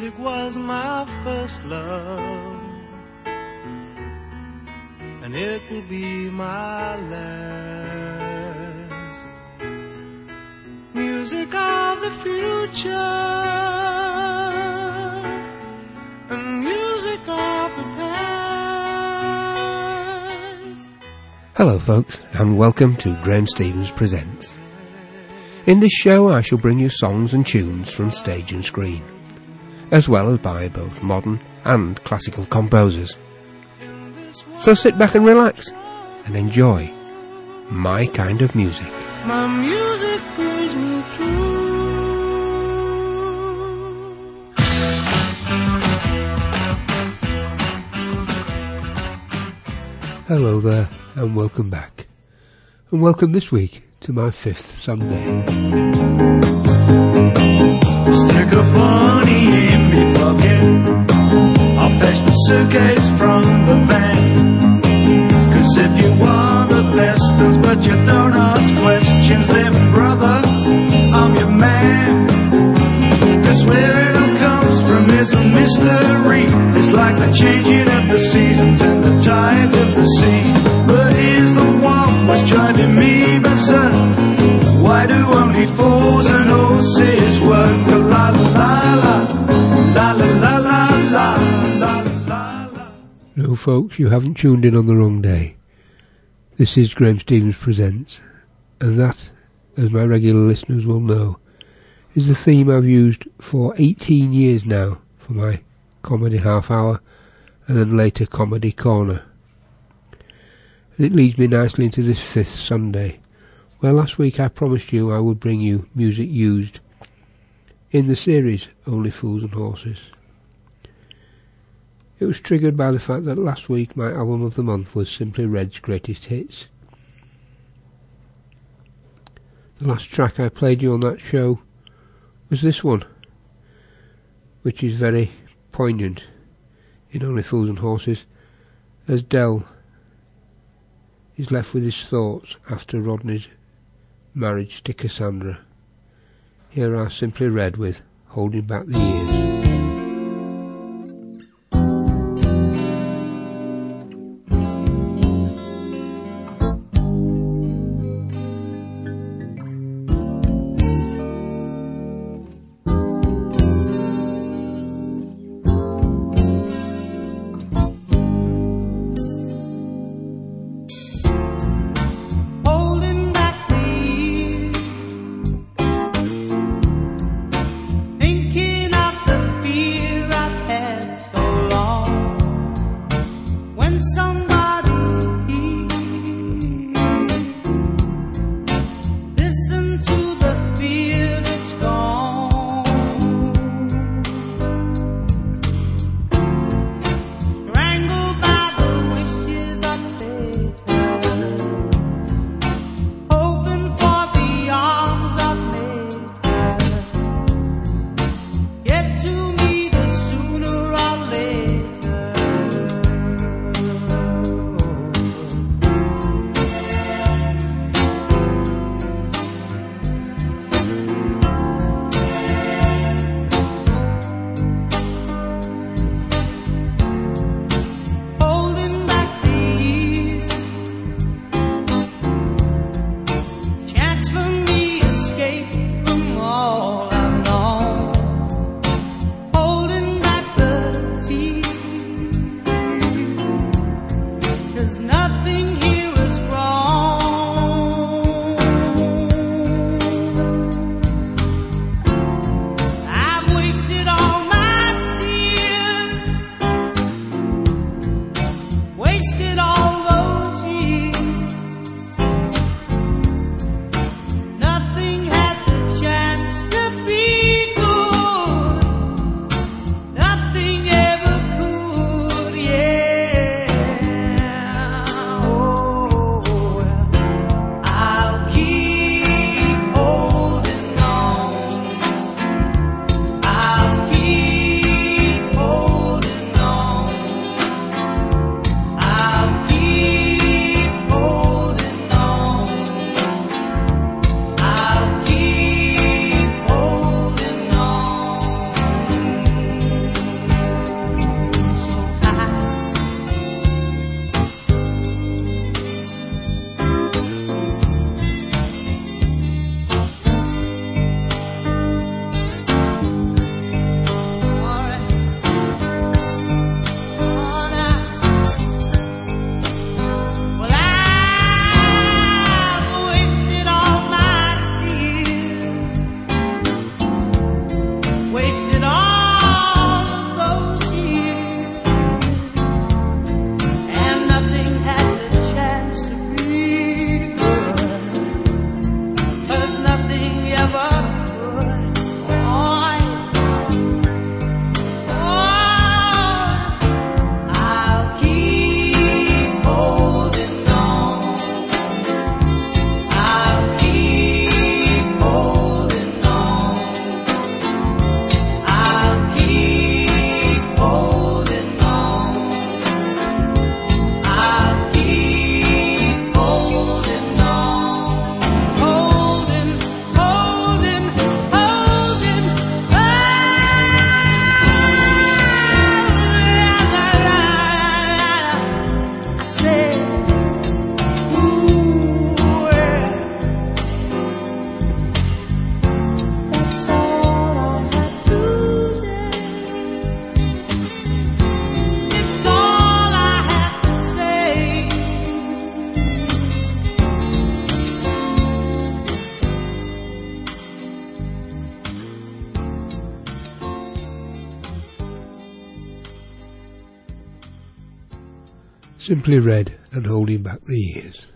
Music was my first love, and it will be my last. Music of the future, and music of the past. Hello, folks, and welcome to Graham Stevens Presents. In this show, I shall bring you songs and tunes from stage and screen, as well as by both modern and classical composers. So sit back and relax and enjoy my kind of music. My music brings me through. Hello there, and welcome back. And welcome this week to my fifth Sunday. Stick a bunny in me pocket. I'll fetch the suitcase from the van. Cause if you want the best ones, but you don't ask questions, then brother, I'm your man. Cause where it all comes from is a mystery. It's like the changing of the seasons and the tides of the sea. But here's the one what's driving me berserk. Why do only fools and horses No, folks, you haven't tuned in on the wrong day. This is Graham Stevens Presents, and that, as my regular listeners will know, is the theme I've used for 18 years now for my comedy half hour and then later comedy corner. And it leads me nicely into this fifth Sunday, where last week I promised you I would bring you music used in the series Only Fools and Horses. It was triggered by the fact that last week my album of the month was Simply Red's Greatest Hits. The last track I played you on that show was this one, which is very poignant in Only Fools and Horses, as Del is left with his thoughts after Rodney's marriage to Cassandra. Here are Simply Red with Holding Back the Years. Simply Red and holding back the years.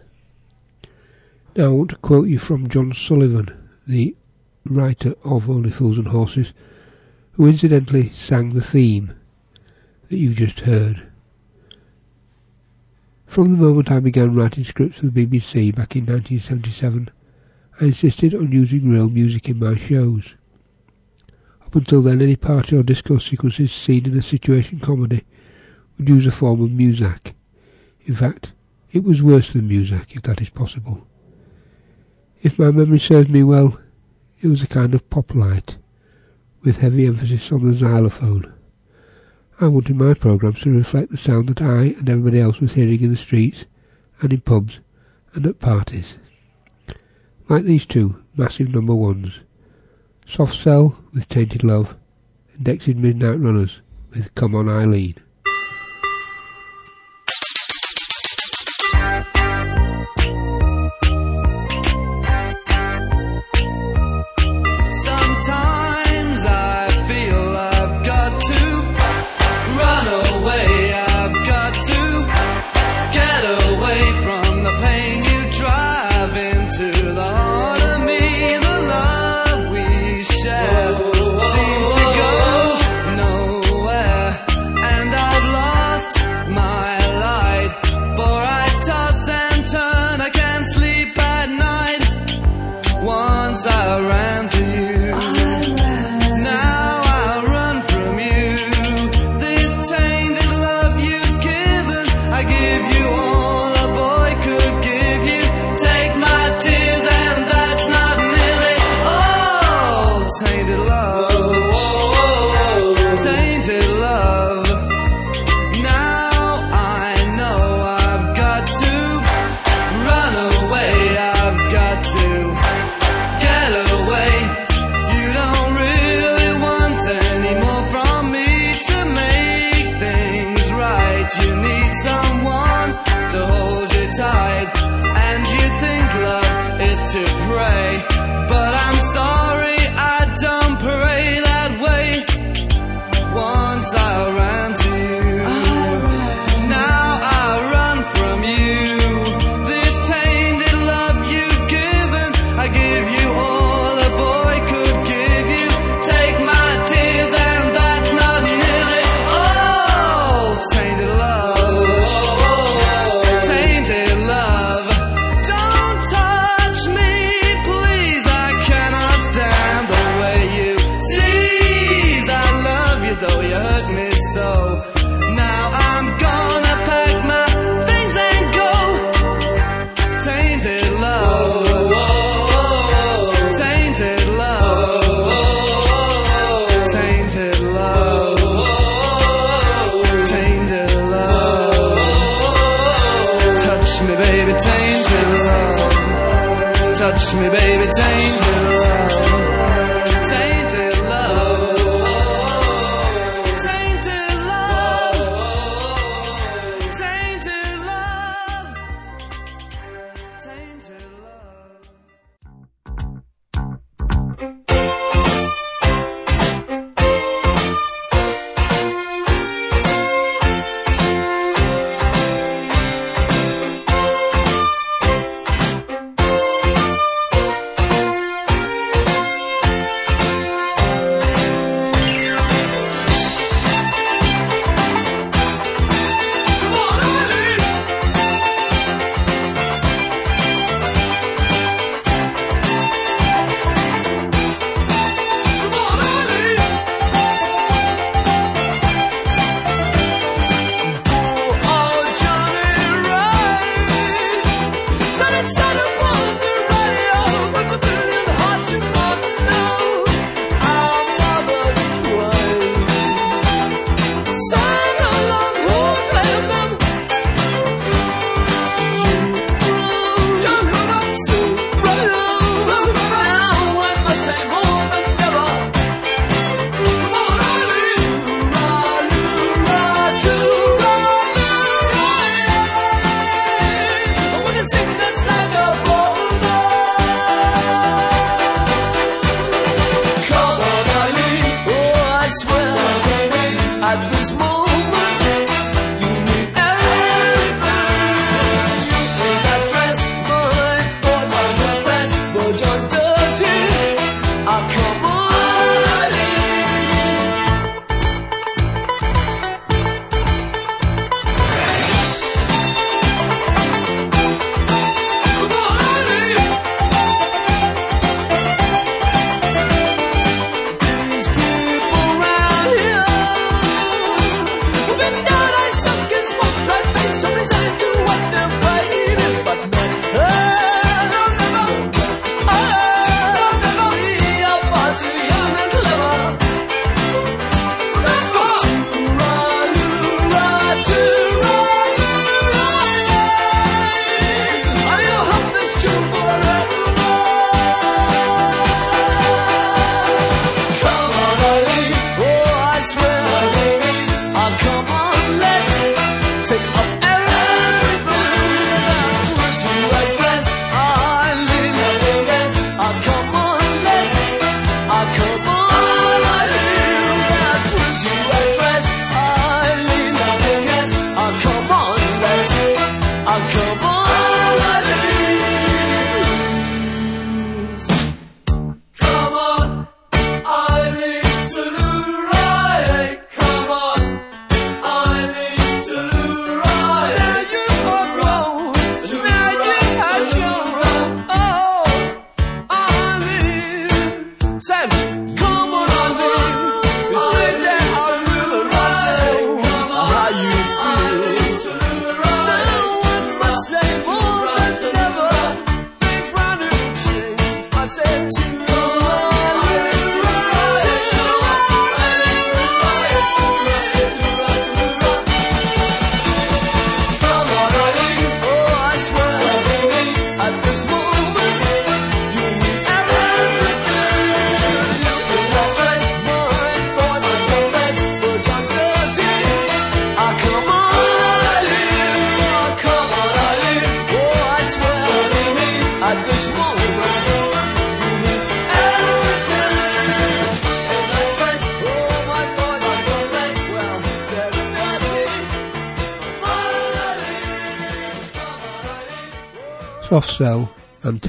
Now I want to quote you from John Sullivan, the writer of Only Fools and Horses, who incidentally sang the theme that you've just heard. From the moment I began writing scripts for the BBC back in 1977, I insisted on using real music in my shows. Up until then, any party or disco sequences seen in a situation comedy would use a form of muzak. In fact, it was worse than muzak, if that is possible. If my memory serves me well, it was a kind of pop light, with heavy emphasis on the xylophone. I wanted my programmes to reflect the sound that I and everybody else was hearing in the streets, and in pubs, and at parties. Like these two massive number ones, Soft Cell with Tainted Love, and Dexys Midnight Runners with Come On Eileen.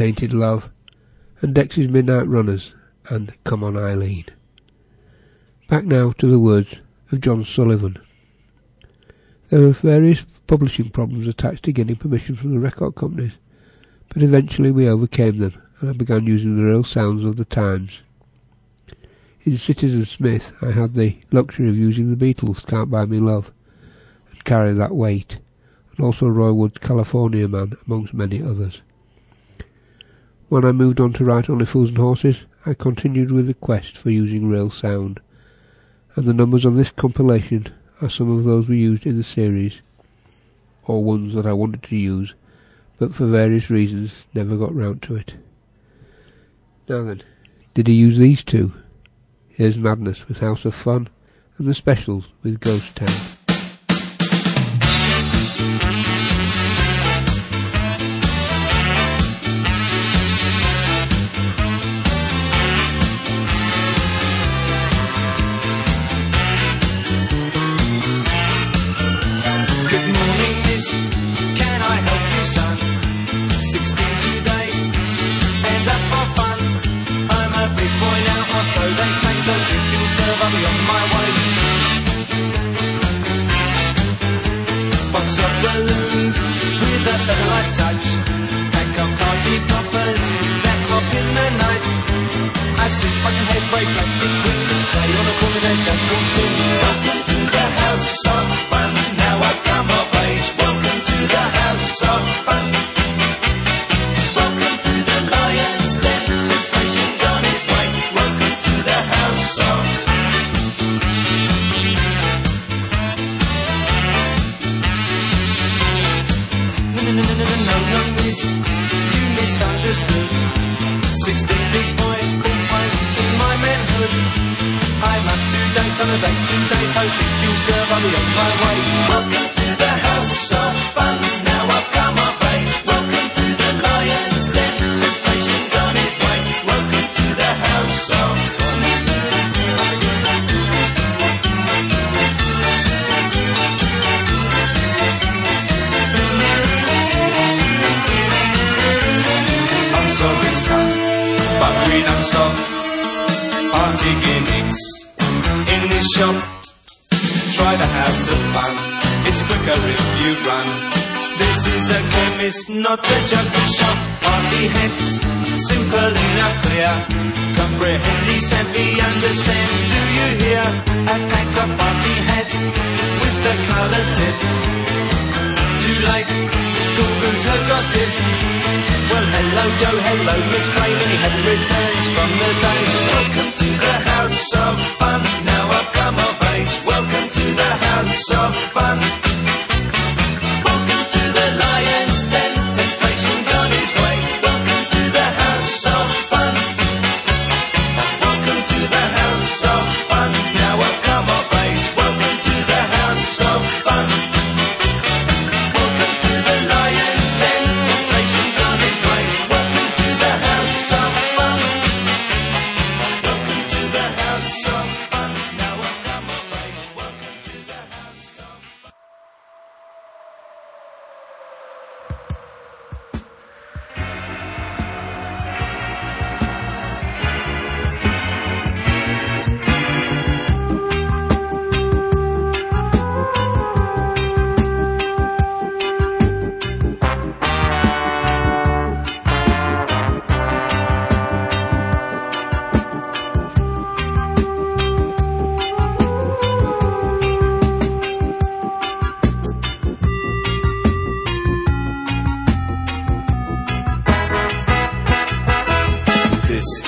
Tainted Love, and Dexys Midnight Runners and Come On Eileen. Back now to the words of John Sullivan. There were various publishing problems attached to getting permission from the record companies, but eventually we overcame them and I began using the real sounds of the times. In Citizen Smith I had the luxury of using the Beatles' Can't Buy Me Love and Carry That Weight, and also Roy Wood's California Man amongst many others. When I moved on to write Only Fools and Horses, I continued with the quest for using real sound, and the numbers on this compilation are some of those we used in the series, or ones that I wanted to use, but for various reasons never got round to it. Now then, did he use these two? Here's Madness with House of Fun, and the specials with Ghost Town. Not a junkie shop. Party heads, simple enough, clear. Comprehend, me understand. Do you hear? A pack of party heads with the colored tips. Too late, Google's her gossip. Well, hello, Joe, hello, Miss Crane, and he had returns from the day. Welcome to the house of fun. This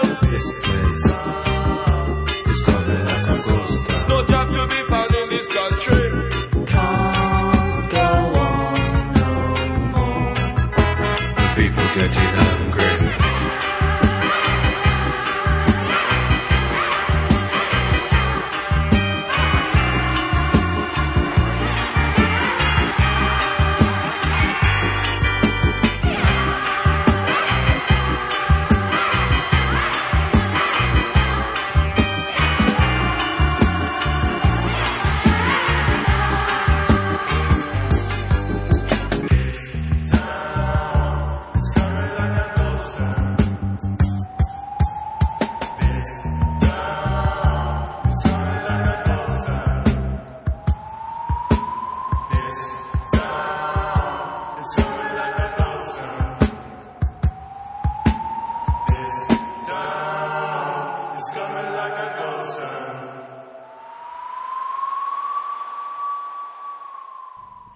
place is coming like a ghost town. No job to be found in this country. Can't go on no more. People getting hungry.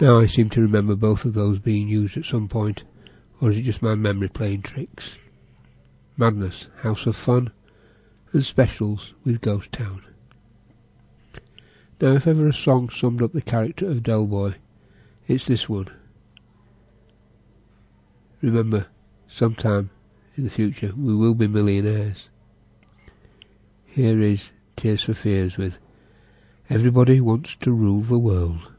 Now I seem to remember both of those being used at some point, or is it just my memory playing tricks? Madness, House of Fun, and Specials with Ghost Town. Now if ever a song summed up the character of Del Boy, it's this one. Remember, sometime in the future we will be millionaires. Here is Tears for Fears with Everybody Wants to Rule the World.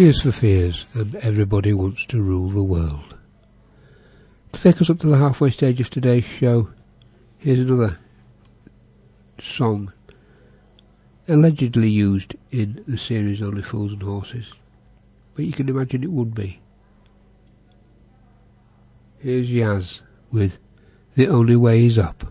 Tears for Fears and Everybody Wants to Rule the World. To take us up to the halfway stage of today's show, here's another song allegedly used in the series Only Fools and Horses, but you can imagine it would be. Here's Yazz with The Only Way Is Up.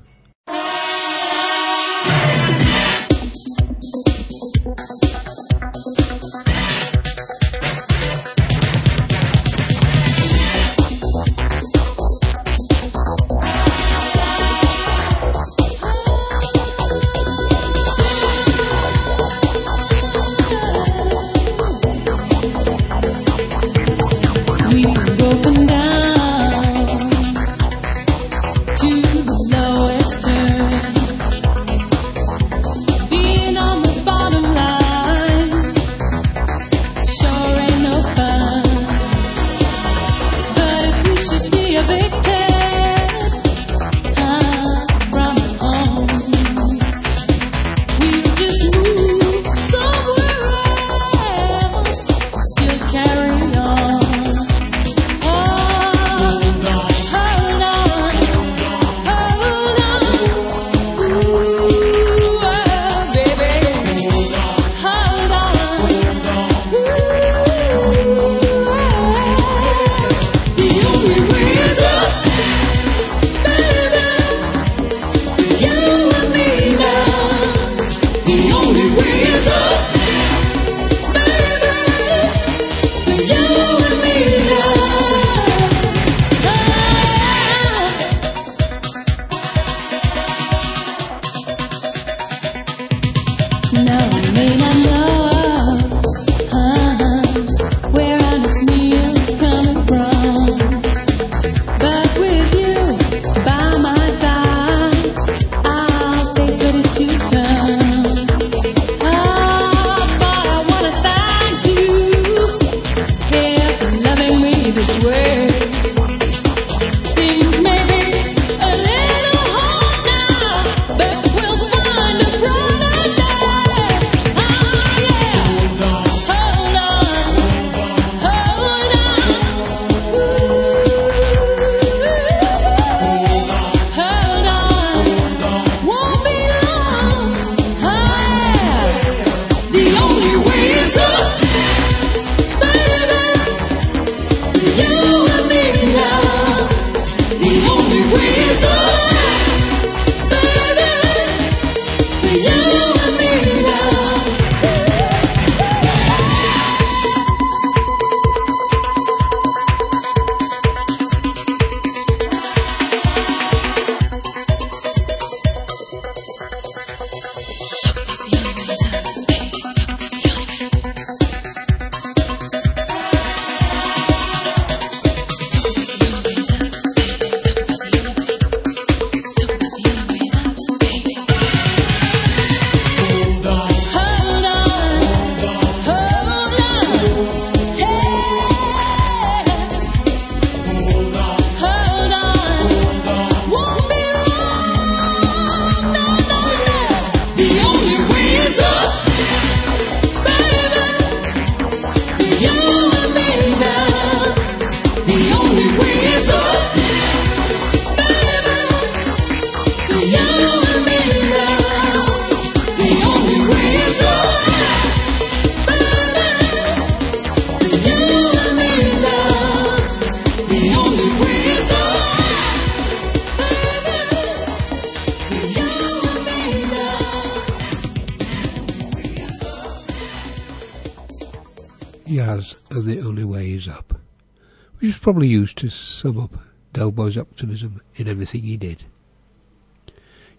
Probably used to sum up Del Boy's optimism in everything he did.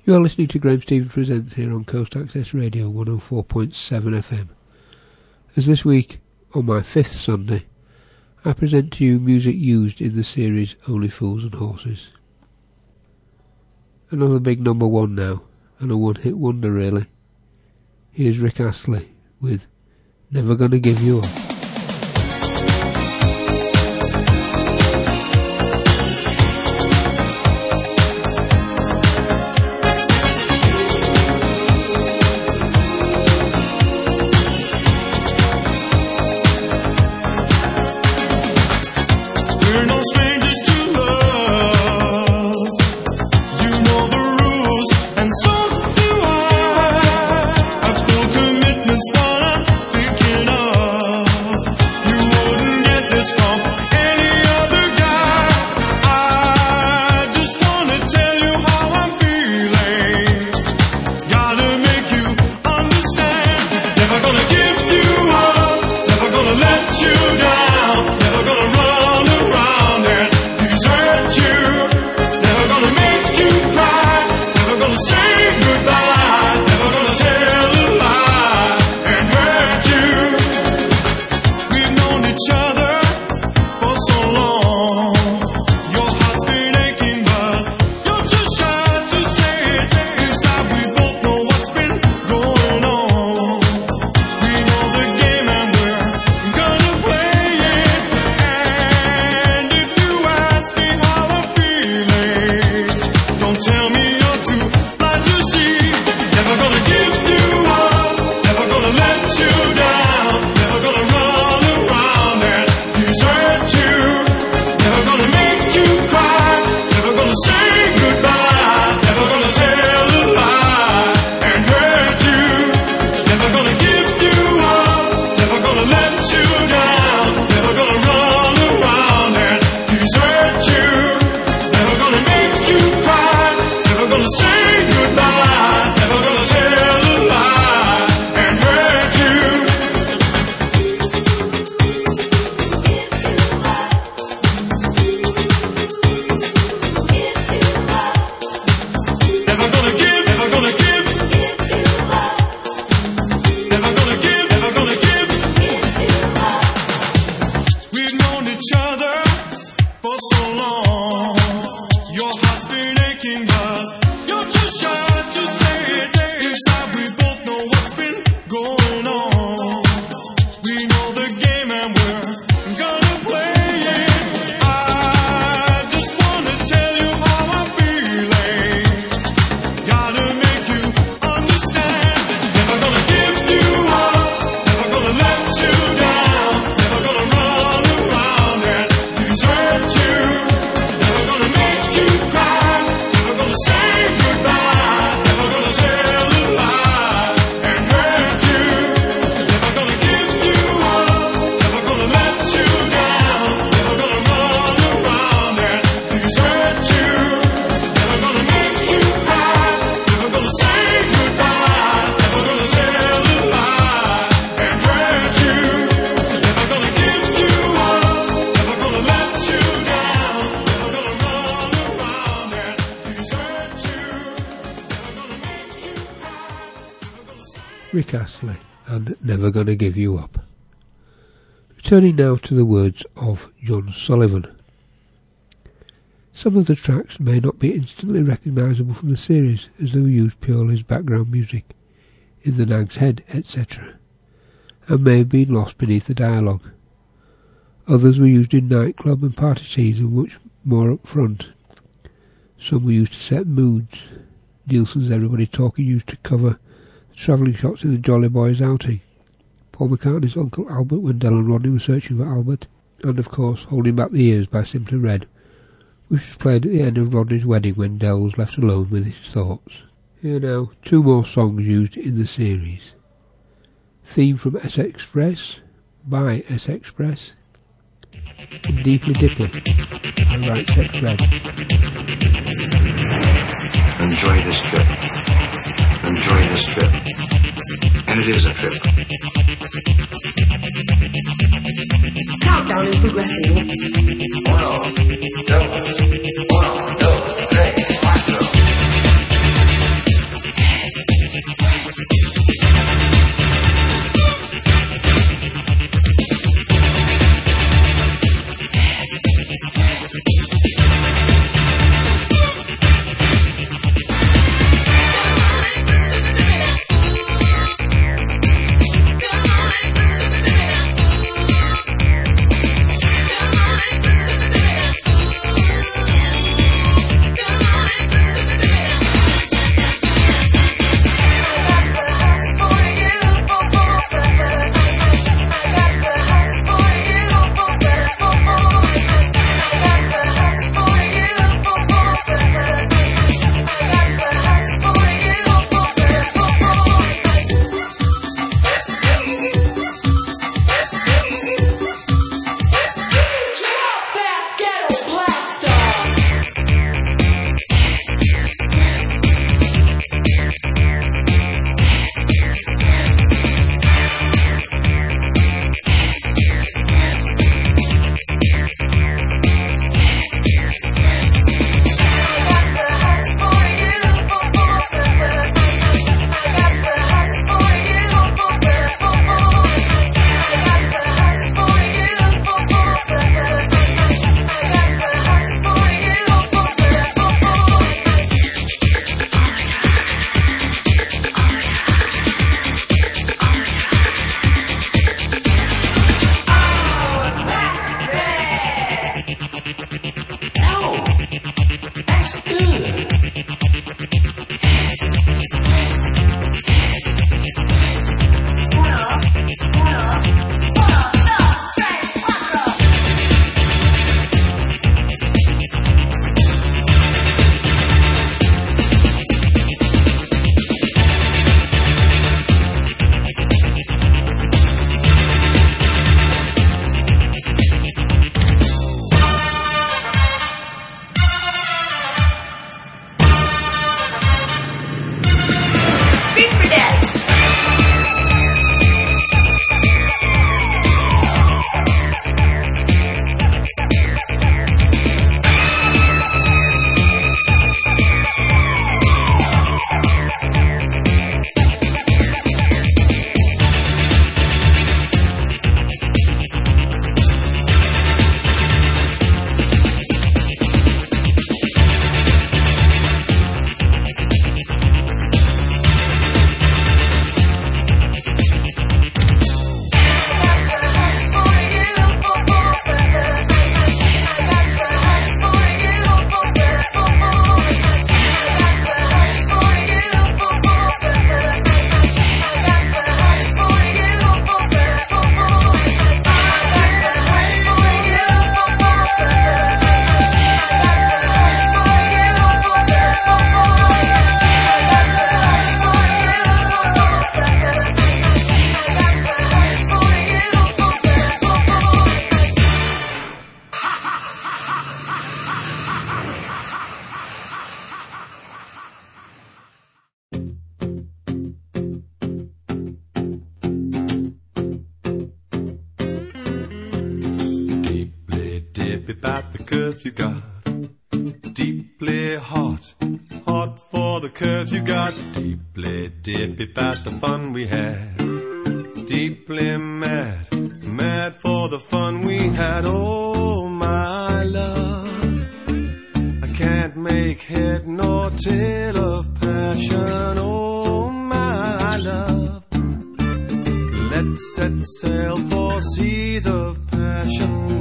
You are listening to Graham Stevens Presents here on Coast Access Radio 104.7 FM. As this week, on my fifth Sunday, I present to you music used in the series Only Fools and Horses. Another big number one now, and a one-hit wonder really. Here's Rick Astley with Never Gonna Give You Up. Never Gonna Give You Up. Returning now to the words of John Sullivan. Some of the tracks may not be instantly recognisable from the series as they were used purely as background music, in the Nag's Head, etc., and may have been lost beneath the dialogue. Others were used in nightclub and party scenes and much more up front. Some were used to set moods. Nilsson's Everybody Talking used to cover the travelling shots in the Jolly Boys outing. Paul McCartney's Uncle Albert when Del and Rodney were searching for Albert, and of course Holding Back the Years by Simply Red, which was played at the end of Rodney's wedding when Del was left alone with his thoughts. Here now, two more songs used in the series. Theme from S Express by S Express Deeply Dippy by Right Said Fred. Enjoy this trip. Enjoy this trip. And it is a trip. Countdown is progressing. Uno, dos, uno, dos, tres, the curves you got. Deeply dippy about the fun we had. Deeply mad, mad for the fun we had. Oh, my love. I can't make head nor tail of passion. Oh, my love. Let's set sail for seas of passion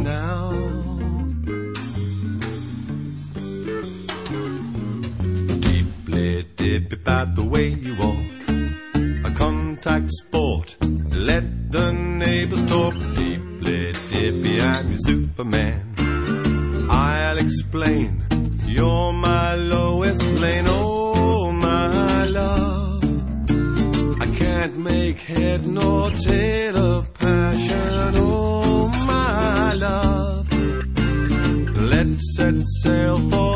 about the way you walk. A contact sport. Let the neighbors talk. Deeply dippy, I'm your Superman. I'll explain. You're my lowest lane. Oh, my love. I can't make head nor tail of passion. Oh, my love. Let's set sail for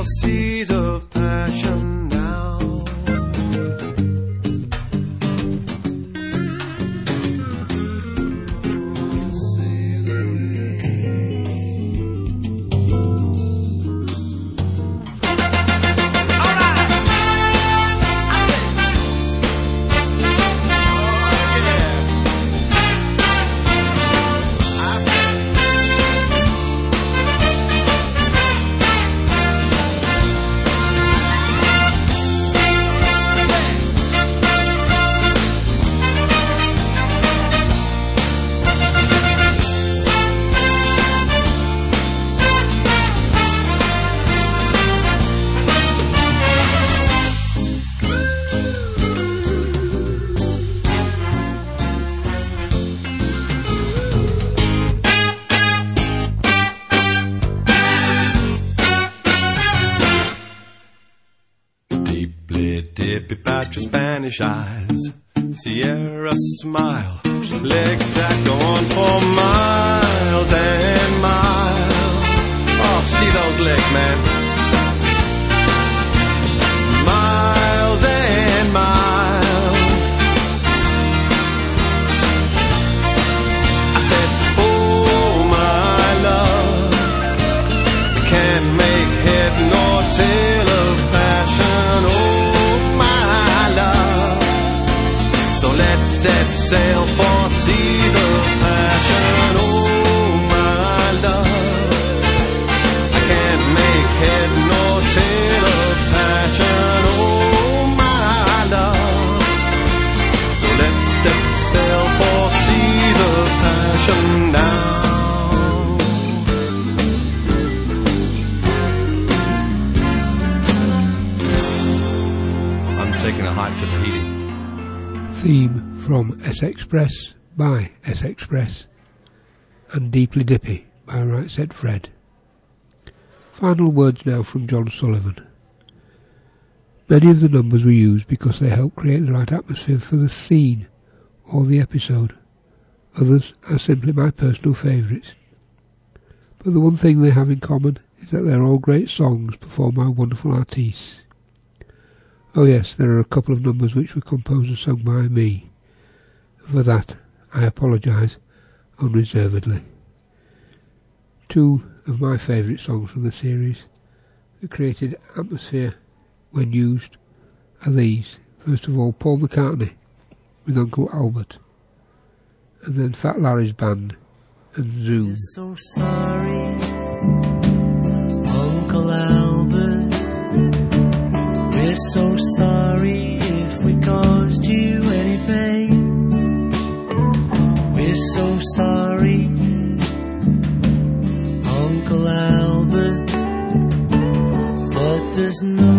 About your Spanish eyes. Sierra smile. Legs that go on for miles and miles. Oh, see those legs, man. Sail from S Express by S Express and Deeply Dippy by Right Said Fred. Final words now from John Sullivan. Many of the numbers were used because they help create the right atmosphere for the scene or the episode. Others are simply my personal favourites. But the one thing they have in common is that they're all great songs performed by wonderful artists. Oh yes, there are a couple of numbers which were composed and sung by me. For that, I apologise unreservedly. Two of my favourite songs from the series that created atmosphere when used are these. First of all, Paul McCartney with Uncle Albert, and then Fat Larry's band and Zoom. so sorry, Uncle Albert. There's no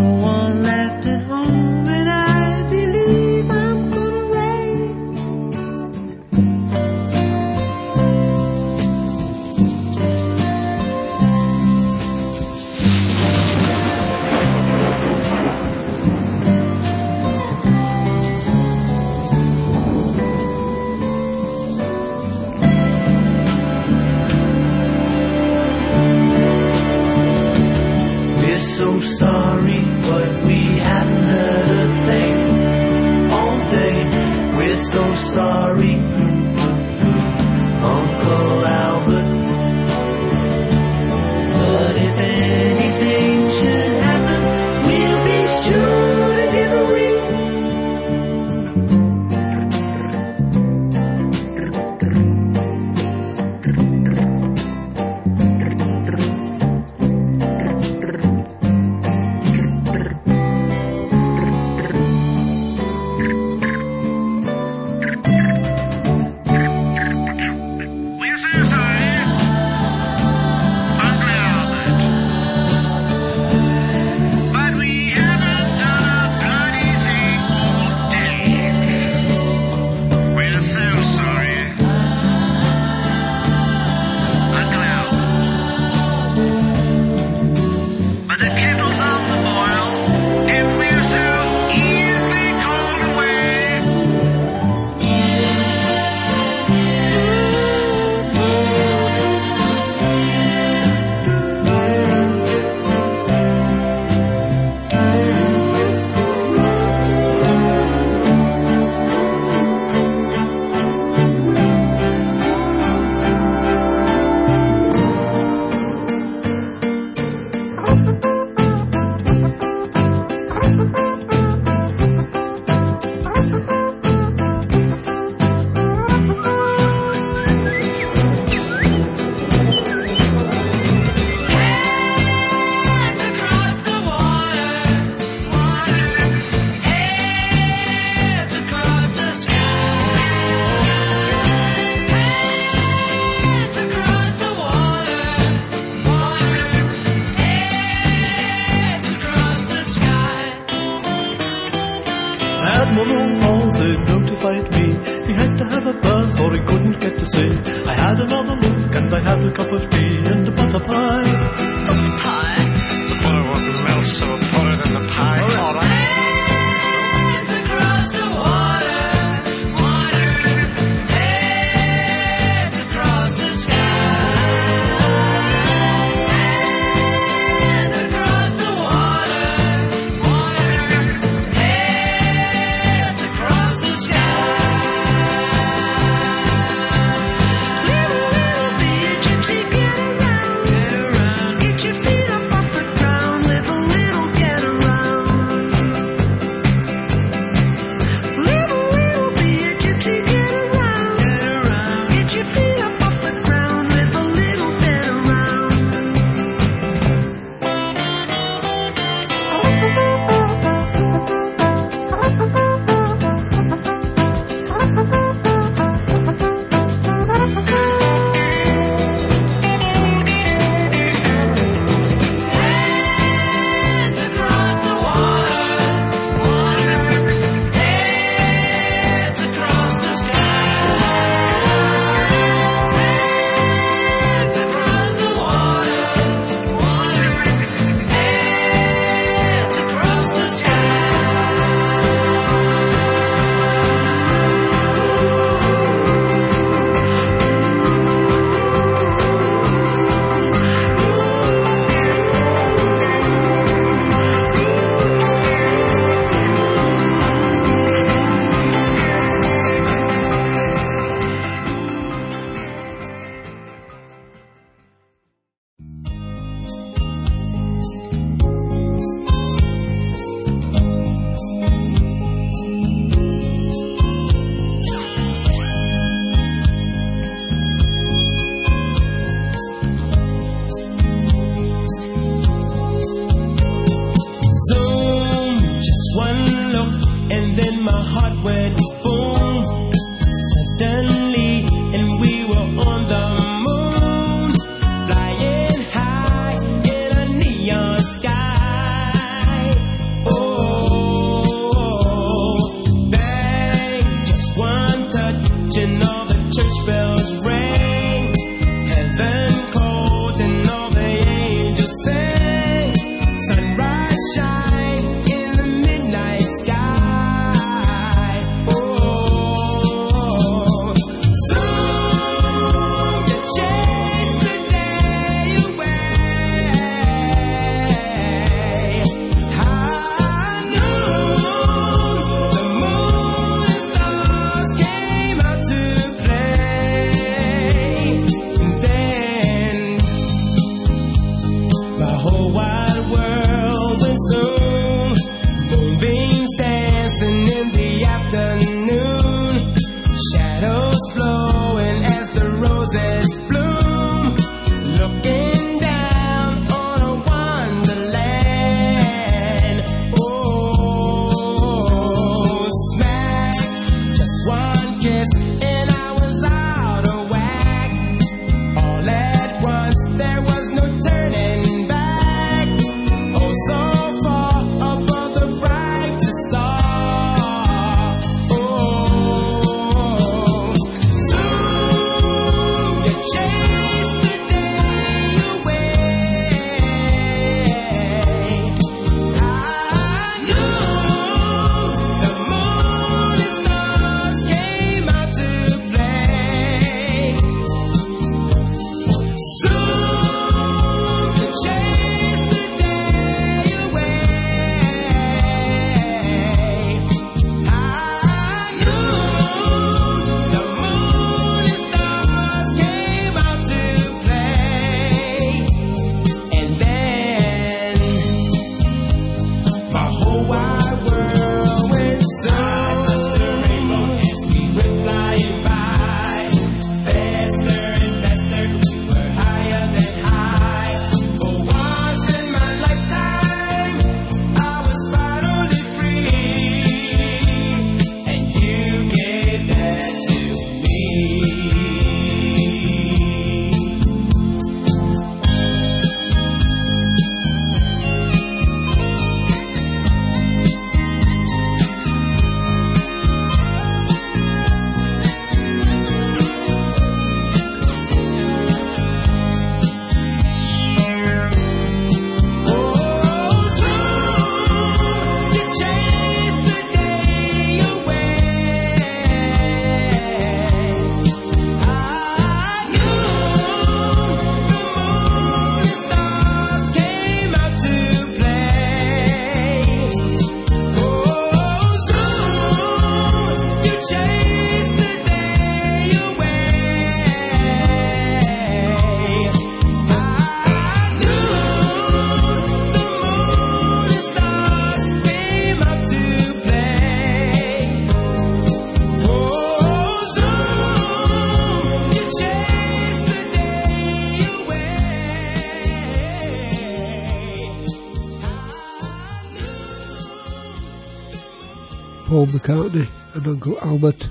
McCartney and Uncle Albert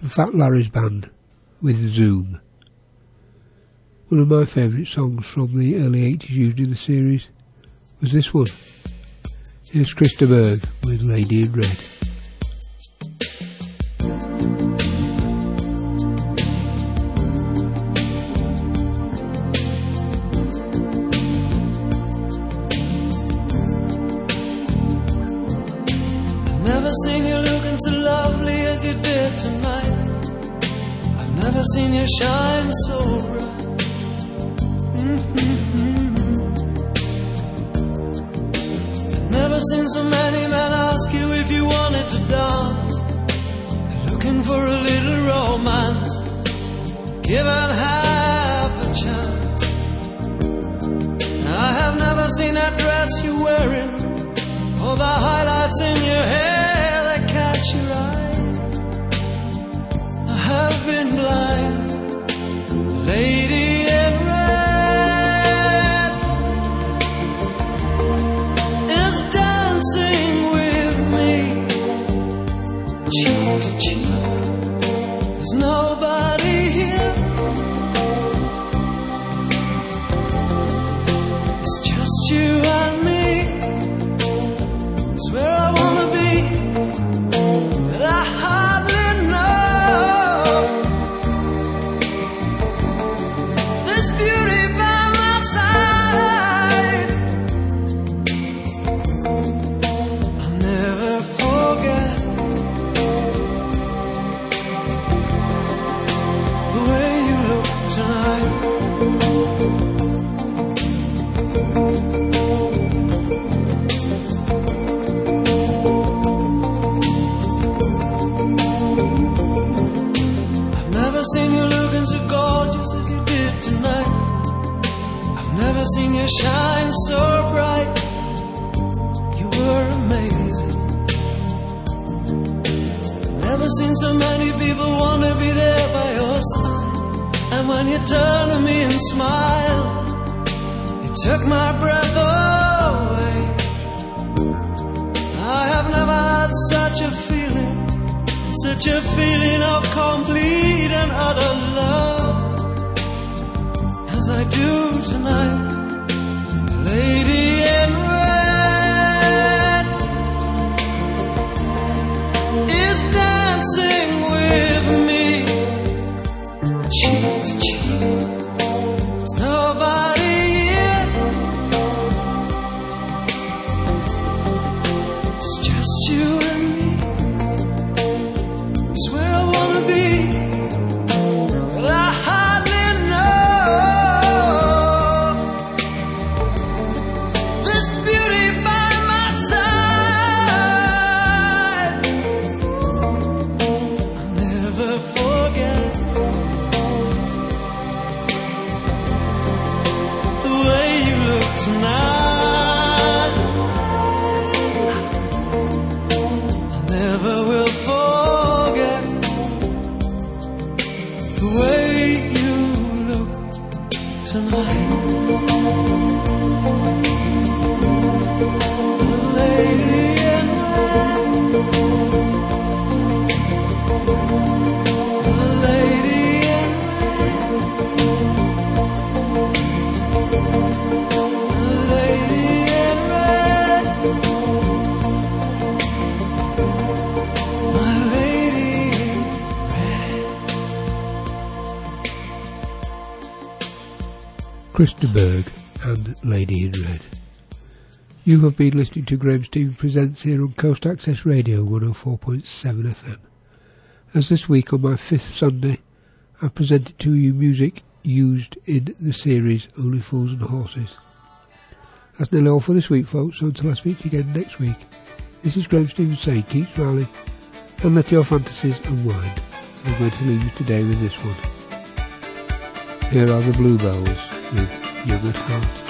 and Fat Larry's band with Zoom. One of my favourite songs from the early 80s used in the series was this one. Here's Chris de Burgh with Lady in Red. Never seen you shine so bright. I've never seen so many men ask you if you wanted to dance. Looking for a little romance, given half a chance. I have never seen that dress you're wearing. or the highlights in your hair that catch your eye. Blind, lady I've seen so many people want to be there by your side. And when you turn to me and smile, it took my breath away. I have never had such a feeling such a feeling of complete and utter love as I do tonight, lady in red is dancing with me, Chris de Burgh and Lady in Red. You have been listening to Graham Stevens Presents here on Coast Access Radio 104.7 FM. As this week on my fifth Sunday, I presented to you music used in the series Only Fools and Horses. That's nearly all for this week, folks, so until I speak to you again next week, this is Graham Stevens saying keep smiling and let your fantasies unwind. I'm going to leave you today with this one. Here are the Bluebells with Young